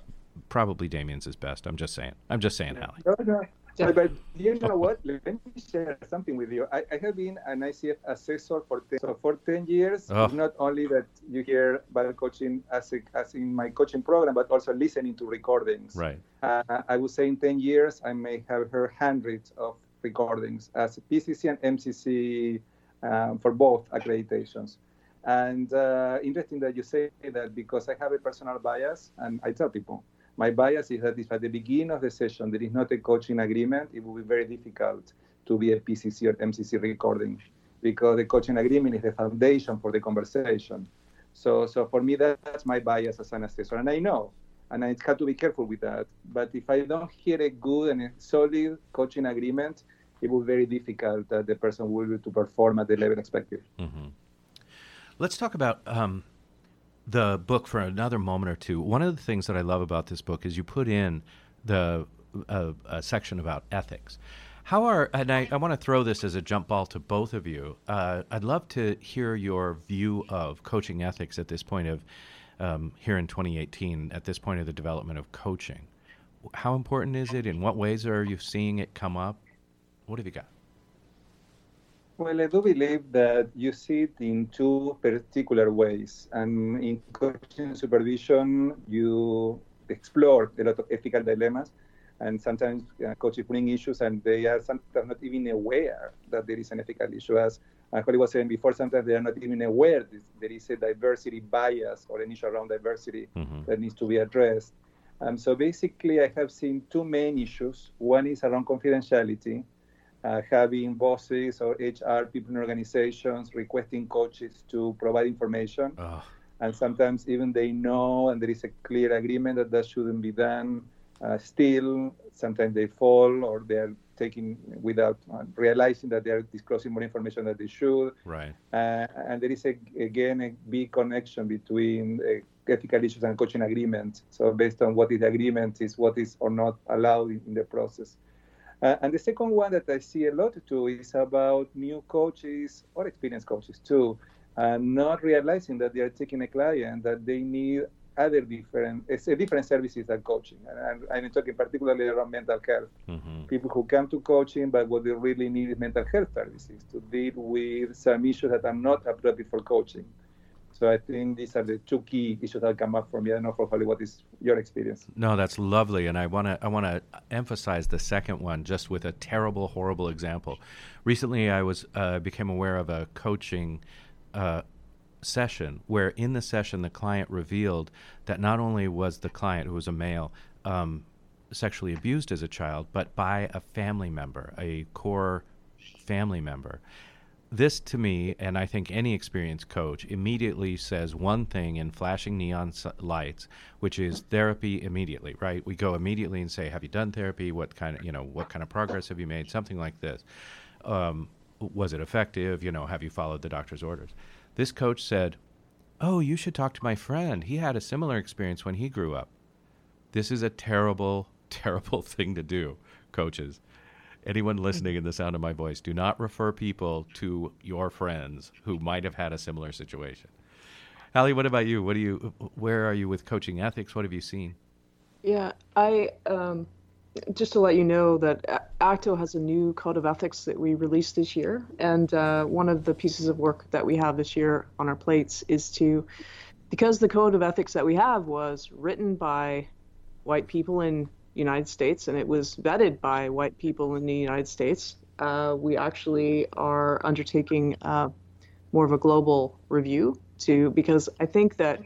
probably Damian's is best. I'm just saying. I'm just saying, Hallie. No, no, But, but you know what? Let me share something with you. I, I have been an ICF assessor for 10, so for 10 years. Oh. Not only that you hear about coaching as, a, as in my coaching program, but also listening to recordings. Right. Uh, I would say in 10 years, I may have heard hundreds of recordings as a PCC and MCC um, for both accreditations. And uh, interesting that you say that because I have a personal bias, and I tell people, my bias is that if at the beginning of the session there is not a coaching agreement, it will be very difficult to be a PCC or MCC recording because the coaching agreement is the foundation for the conversation. So, so for me, that's my bias as an assessor, and I know, and I have to be careful with that. But if I don't hear a good and a solid coaching agreement, it will be very difficult that the person will be to perform at the level expected. Mm-hmm. Let's talk about um, the book for another moment or two. One of the things that I love about this book is you put in the uh, a section about ethics. How are and I, I want to throw this as a jump ball to both of you. Uh, I'd love to hear your view of coaching ethics at this point of um, here in 2018, at this point of the development of coaching. How important is it? In what ways are you seeing it come up? What have you got? Well, I do believe that you see it in two particular ways. And in coaching supervision, you explore a lot of ethical dilemmas. And sometimes uh, coaches bring issues and they are sometimes not even aware that there is an ethical issue. As uh, Hallie was saying before, sometimes they are not even aware that there is a diversity bias or an issue around diversity Mhm. that needs to be addressed. Um, so basically, I have seen two main issues. One is around confidentiality, uh, having bosses or HR people in organizations requesting coaches to provide information. Ugh. And sometimes even they know and there is a clear agreement that that shouldn't be done. Uh, still, sometimes they fall or they are taking without uh, realizing that they are disclosing more information than they should. Right. Uh, and there is a, again a big connection between uh, ethical issues and coaching agreements. So based on what is the agreement is what is or not allowed in, in the process. Uh, and the second one that I see a lot too is about new coaches or experienced coaches too, uh, not realizing that they are taking a client that they need other different, it's a different services than coaching. And I'm, I'm talking particularly around mental health Mm-hmm. people who come to coaching, but what they really need is mental health services to deal with some issues that are not appropriate for coaching. So I think these are the two key issues that come up for me. I don't know for Hallie what is your experience. No, that's lovely, and I want to I want to emphasize the second one just with a terrible, horrible example. Recently, I was uh, became aware of a coaching uh, session where, in the session, the client revealed that not only was the client, who was a male, um, sexually abused as a child, but by a family member, a core family member this to me, and I think any experienced coach, immediately says one thing in flashing neon lights, which is therapy immediately, right? We go immediately and say, "Have you done therapy? What kind of, you know, what kind of progress have you made?" Something like this. Um, was it effective? You know, have you followed the doctor's orders? This coach said, "Oh, you should talk to my friend. He had a similar experience when he grew up." This is a terrible, terrible thing to do, coaches anyone listening in the sound of my voice, do not refer people to your friends who might have had a similar situation. Hallie, what about you? What do you? Where are you with coaching ethics? What have you seen? Yeah, I um, just to let you know that ACTO has a new code of ethics that we released this year, and uh, one of the pieces of work that we have this year on our plates is to, because the code of ethics that we have was written by white people in United States and it was vetted by white people in the United States. Uh, we actually are undertaking uh, more of a global review to because I think that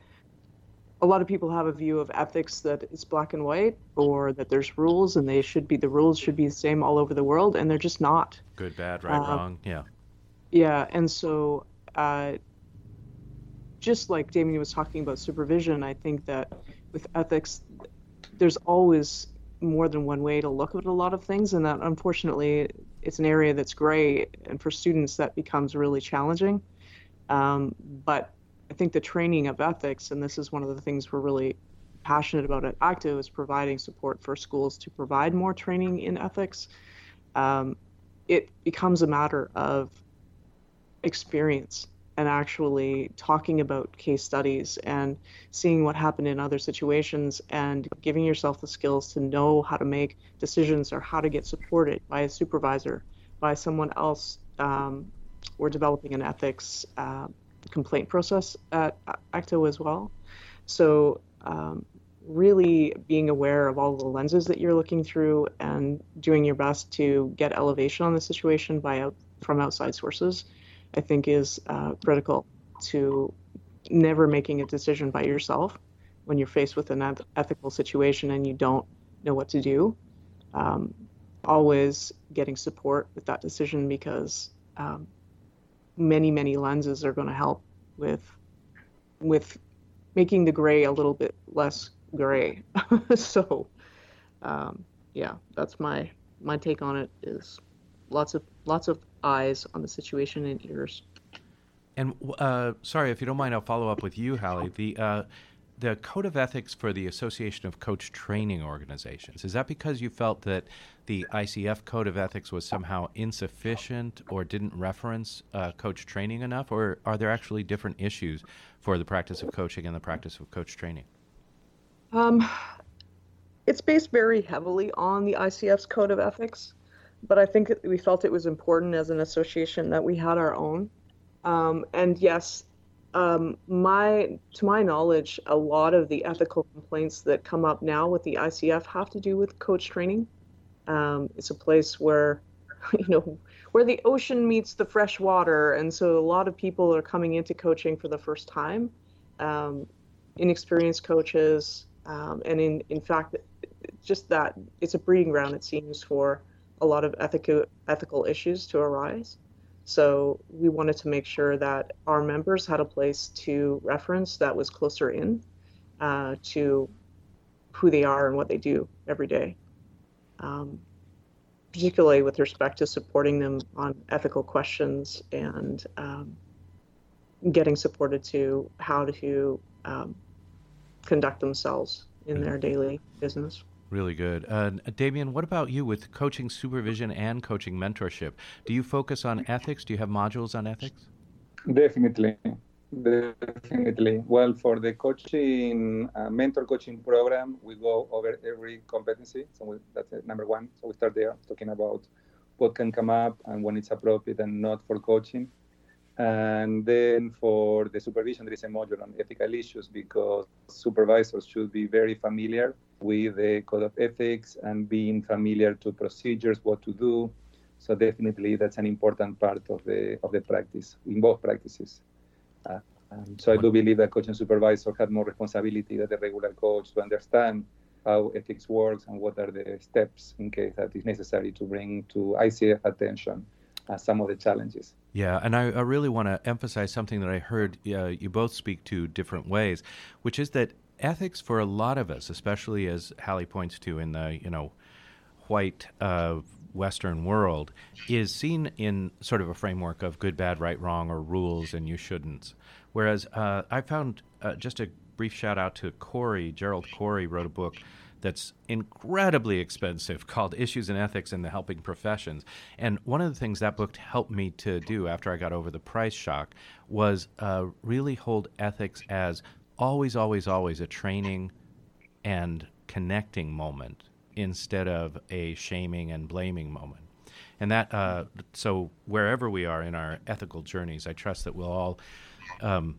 a lot of people have a view of ethics that it's black and white or that there's rules and they should be the rules should be the same all over the world and they're just not. Good, bad, right, Uh, wrong? Yeah. Yeah, and so uh, just like Damian was talking about supervision, I think that with ethics, there's always more than one way to look at a lot of things, and that unfortunately it's an area that's gray, and for students that becomes really challenging. Um, but I think the training of ethics, and this is one of the things we're really passionate about at ACTO, is providing support for schools to provide more training in ethics. Um, it becomes a matter of experience and actually talking about case studies and seeing what happened in other situations and giving yourself the skills to know how to make decisions or how to get supported by a supervisor, by someone else. Um, we're developing an ethics uh, complaint process at ACTO as well. So, um, really being aware of all the lenses that you're looking through and doing your best to get elevation on the situation by out, from outside sources I think is uh, critical to never making a decision by yourself when you're faced with an eth- ethical situation and you don't know what to do. Um, always getting support with that decision because um, many many lenses are going to help with with making the gray a little bit less gray. so um, yeah, that's my my take on it. Is lots of lots of eyes on the situation and ears. And uh, sorry, if you don't mind, I'll follow up with you, Hallie. The uh, the code of ethics for the Association of Coach Training Organizations is that because you felt that the ICF code of ethics was somehow insufficient or didn't reference uh, coach training enough, or are there actually different issues for the practice of coaching and the practice of coach training? Um, it's based very heavily on the ICF's code of ethics but I think we felt it was important as an association that we had our own. Um, and yes, um, my to my knowledge, a lot of the ethical complaints that come up now with the ICF have to do with coach training. Um, it's a place where, you know, where the ocean meets the fresh water, and so a lot of people are coming into coaching for the first time, um, inexperienced coaches, um, and in in fact, just that it's a breeding ground. It seems for a lot of ethical ethical issues to arise. So we wanted to make sure that our members had a place to reference that was closer in uh, to who they are and what they do every day, um, particularly with respect to supporting them on ethical questions and um, getting supported to how to um, conduct themselves in their daily business. Really good. Uh, Damian, what about you with coaching supervision and coaching mentorship? Do you focus on ethics? Do you have modules on ethics? Definitely. Definitely. Well, for the coaching, uh, mentor coaching program, we go over every competency. So we, that's number one. So we start there talking about what can come up and when it's appropriate and not for coaching. And then for the supervision, there is a module on ethical issues because supervisors should be very familiar with the code of ethics and being familiar to procedures, what to do. So definitely that's an important part of the of the practice in both practices. Uh, so I do believe that coach and supervisor have more responsibility than the regular coach to understand how ethics works and what are the steps in case that is necessary to bring to ICF attention uh, some of the challenges. Yeah, and I, I really want to emphasize something that I heard uh, you both speak to different ways, which is that ethics for a lot of us, especially as Hallie points to in the you know white uh, Western world, is seen in sort of a framework of good, bad, right, wrong, or rules and you shouldn't. Whereas uh, I found uh, just a brief shout out to Corey Gerald Corey wrote a book that's incredibly expensive called Issues in Ethics in the Helping Professions. And one of the things that book helped me to do after I got over the price shock was uh, really hold ethics as always, always, always a training and connecting moment instead of a shaming and blaming moment. And that, uh, so wherever we are in our ethical journeys, I trust that we'll all um,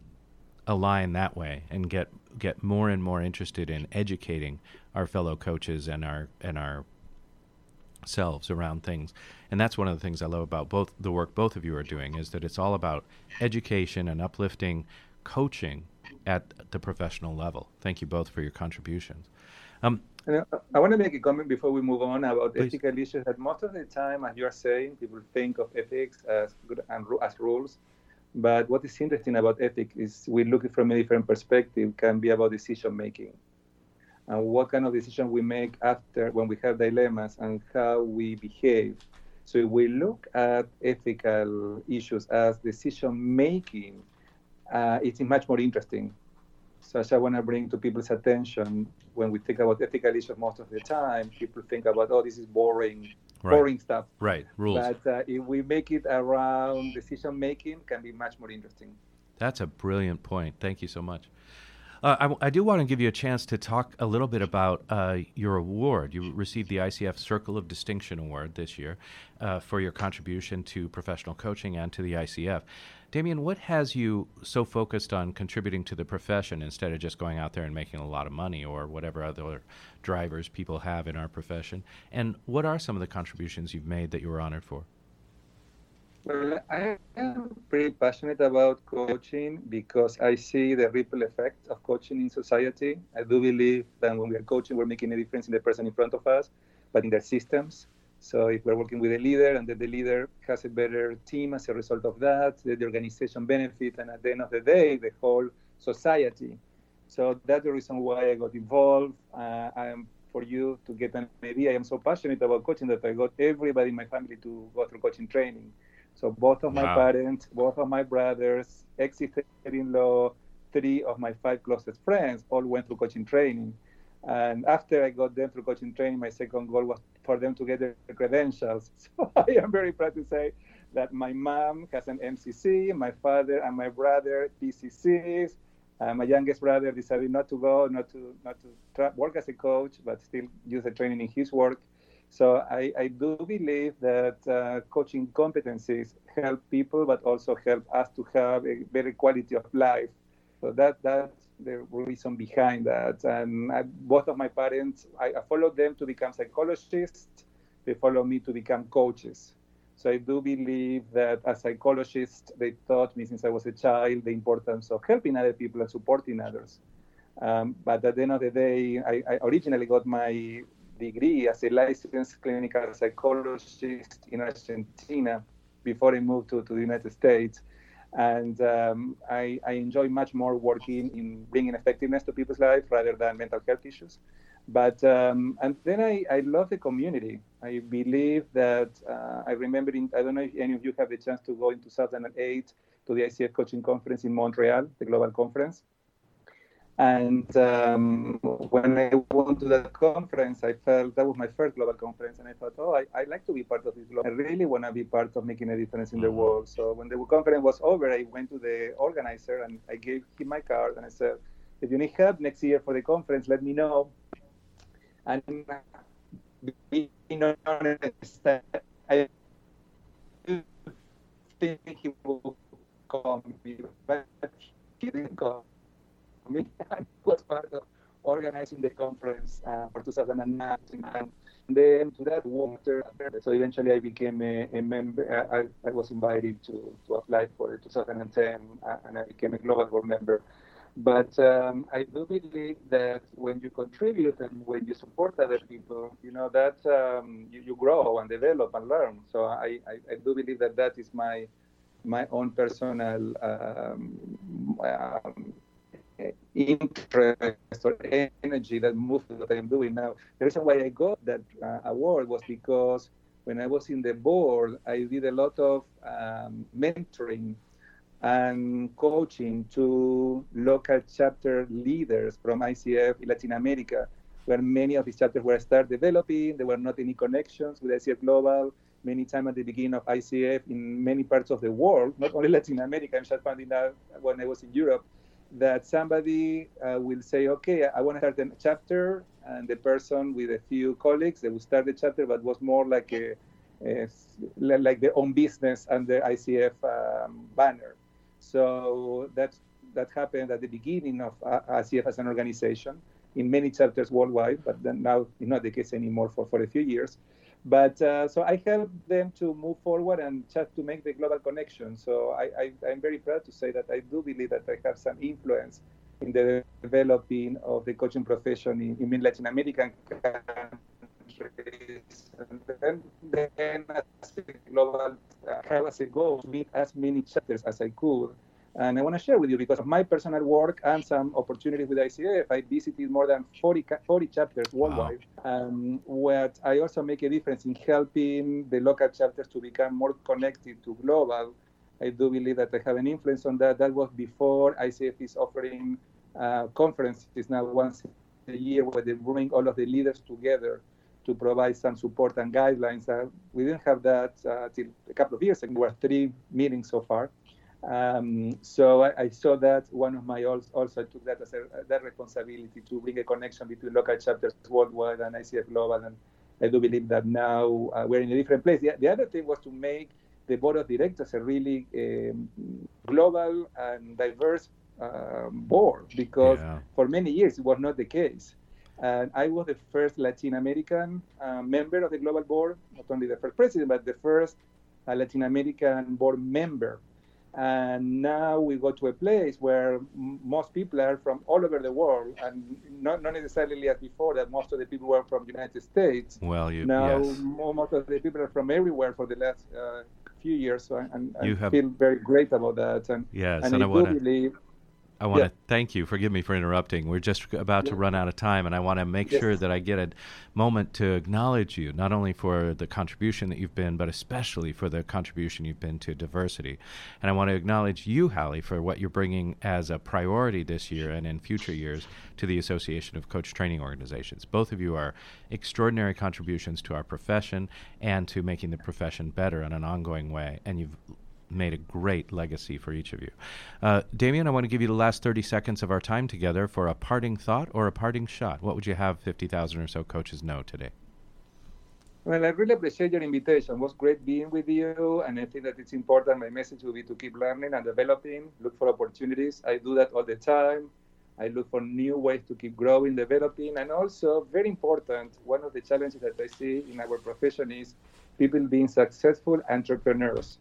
align that way and get get more and more interested in educating our fellow coaches and our and our selves around things. And that's one of the things I love about both the work both of you are doing is that it's all about education and uplifting coaching at the professional level. Thank you both for your contributions. Um, I want to make a comment before we move on about please. ethical issues. That most of the time, as you are saying, people think of ethics as good and as rules. But what is interesting about ethics is we look at from a different perspective. Can be about decision making, and what kind of decision we make after when we have dilemmas and how we behave. So we look at ethical issues as decision making uh, it's much more interesting. So I want to bring to people's attention, when we think about ethical issues most of the time, people think about, oh, this is boring. Right. boring stuff. Right. Rules. But uh, if we make it around decision making, can be much more interesting. That's a brilliant point. Thank you so much. Uh, I, I do want to give you a chance to talk a little bit about uh, your award. You received the ICF Circle of Distinction Award this year uh, for your contribution to professional coaching and to the ICF. Damian, what has you so focused on contributing to the profession instead of just going out there and making a lot of money or whatever other drivers people have in our profession? And what are some of the contributions you've made that you were honored for? Well, I am pretty passionate about coaching because I see the ripple effect of coaching in society. I do believe that when we are coaching, we're making a difference in the person in front of us, but in their systems. So if we're working with a leader and that the leader has a better team as a result of that, the organization benefits, and at the end of the day, the whole society. So that's the reason why I got involved. Uh, I am for you to get an idea. I am so passionate about coaching that I got everybody in my family to go through coaching training. So both of my Wow. parents, both of my brothers, ex-sister-in-law, three of my five closest friends all went through coaching training. And after I got them through coaching training, my second goal was for them to get their credentials. So I am very proud to say that my mom has an MCC, my father and my brother PCCs. Uh, my youngest brother decided not to go, not to not to tra- work as a coach, but still use the training in his work. So I, I do believe that uh, coaching competencies help people, but also help us to have a better quality of life. So that that's the reason behind that. And I, both of my parents, I, I followed them to become psychologists. They followed me to become coaches. So I do believe that as psychologists, they taught me since I was a child the importance of helping other people and supporting others. Um, but at the end of the day, I, I originally got my degree as a licensed clinical psychologist in Argentina before I moved to, to the United States. And um, I, I enjoy much more working in bringing effectiveness to people's lives rather than mental health issues. But um, and then I, I love the community. I believe that uh, I remember in, I don't know if any of you have the chance to go in 2008 to the ICF coaching conference in Montreal, the global conference. And um, when I went to that conference, I felt that was my first global conference, and I thought, oh, I, I'd like to be part of this. Global. I really want to be part of making a difference in the world. So when the conference was over, I went to the organizer and I gave him my card, and I said, if you need help next year for the conference, let me know. And being honest, I think he will call me, but he didn't call me. I was part of organizing the conference uh, for 2009. And then to that water, so eventually I became a, a member. I, I was invited to, to apply for 2010, uh, and I became a global board member. But um, I do believe that when you contribute and when you support other people, you know that um, you, you grow and develop and learn. So I, I, I do believe that that is my my own personal um, um, interest or energy that moves what I'm doing now. The reason why I got that uh, award was because when I was in the board, I did a lot of um, mentoring and coaching to local chapter leaders from ICF in Latin America, where many of these chapters were start developing. There were not any connections with ICF Global. Many times at the beginning of ICF in many parts of the world, not only Latin America. I'm just finding out when I was in Europe that somebody uh, will say, okay, I want to start a chapter, and the person with a few colleagues, they will start the chapter, but was more like a, a like their own business under ICF um, banner. So that that happened at the beginning of uh, ICF as an organization in many chapters worldwide, but then now it's not the case anymore for, for a few years. But uh, so I help them to move forward and just to make the global connection. So I, I, am very proud to say that I do believe that I have some influence in the developing of the coaching profession in, in Latin American countries. And then, then as a global, uh, have as a goal to meet as many chapters as I could. And I want to share with you because of my personal work and some opportunities with ICF, I visited more than 40, 40 chapters worldwide, wow. um, where I also make a difference in helping the local chapters to become more connected to global. I do believe that I have an influence on that. That was before ICF is offering uh, conferences now once a year where they bring all of the leaders together to provide some support and guidelines. Uh, we didn't have that uh, till a couple of years ago. There were three meetings so far. Um, so I, I, saw that one of my also, also took that as a, that responsibility to bring a connection between local chapters worldwide and ICF Global. And I do believe that now uh, we're in a different place. The, the, other thing was to make the board of directors a really um, global and diverse um, board because yeah. for many years it was not the case. And I was the first Latin American uh, member of the global board, not only the first president, but the first uh, Latin American board member. And now we go to a place where m- most people are from all over the world, and not, not necessarily as before that most of the people were from the United States. Well, you now yes. most of the people are from everywhere for the last uh, few years. So I, I, I have, feel very great about that. And, yes, and, and I, I do believe I want to thank you. Forgive me for interrupting. We're just about to run out of time, and I want to make yes. sure that I get a moment to acknowledge you, not only for the contribution that you've been, but especially for the contribution you've been to diversity. And I want to acknowledge you, Hallie, for what you're bringing as a priority this year and in future years to the Association of Coach Training Organizations. Both of you are extraordinary contributions to our profession and to making the profession better in an ongoing way. And you've made a great legacy for each of you. Uh, Damian, I want to give you the last 30 seconds of our time together for a parting thought or a parting shot. What would you have 50,000 or so coaches know today? Well, I really appreciate your invitation. It was great being with you, and I think that it's important. My message will be to keep learning and developing, look for opportunities. I do that all the time. I look for new ways to keep growing, developing, and also, very important, one of the challenges that I see in our profession is people being successful entrepreneurs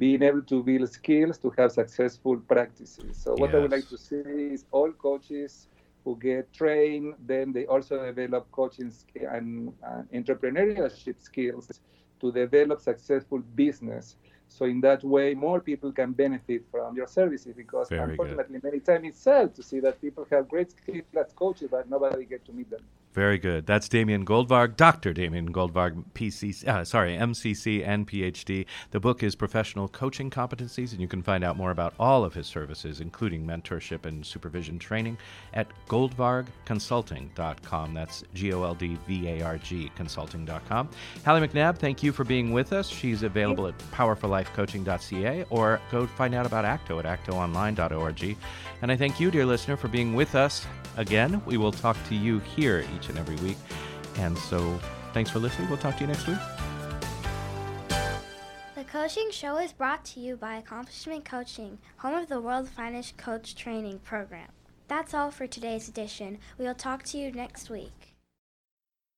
being able to build skills to have successful practices. So what yes. I would like to see is all coaches who get trained, then they also develop coaching and uh, entrepreneurship skills to develop successful business. So in that way, more people can benefit from your services because Very unfortunately, good. many times it's sad to see that people have great skills as coaches, but nobody get to meet them. Very good. That's Damian Goldvarg, Dr. Damian Goldvarg, PCC, uh, sorry, MCC and PhD. The book is Professional Coaching Competencies, and you can find out more about all of his services, including mentorship and supervision training, at goldvargconsulting.com. That's G O L D V A R G consulting.com. Hallie McNabb, thank you for being with us. She's available at powerforlifecoaching.ca or go find out about ACTO at actoonline.org. And I thank you, dear listener, for being with us again. We will talk to you here each and every week. And so thanks for listening. We'll talk to you next week. The Coaching Show is brought to you by Accomplishment Coaching, home of the world's finest coach training program. That's all for today's edition. We'll talk to you next week.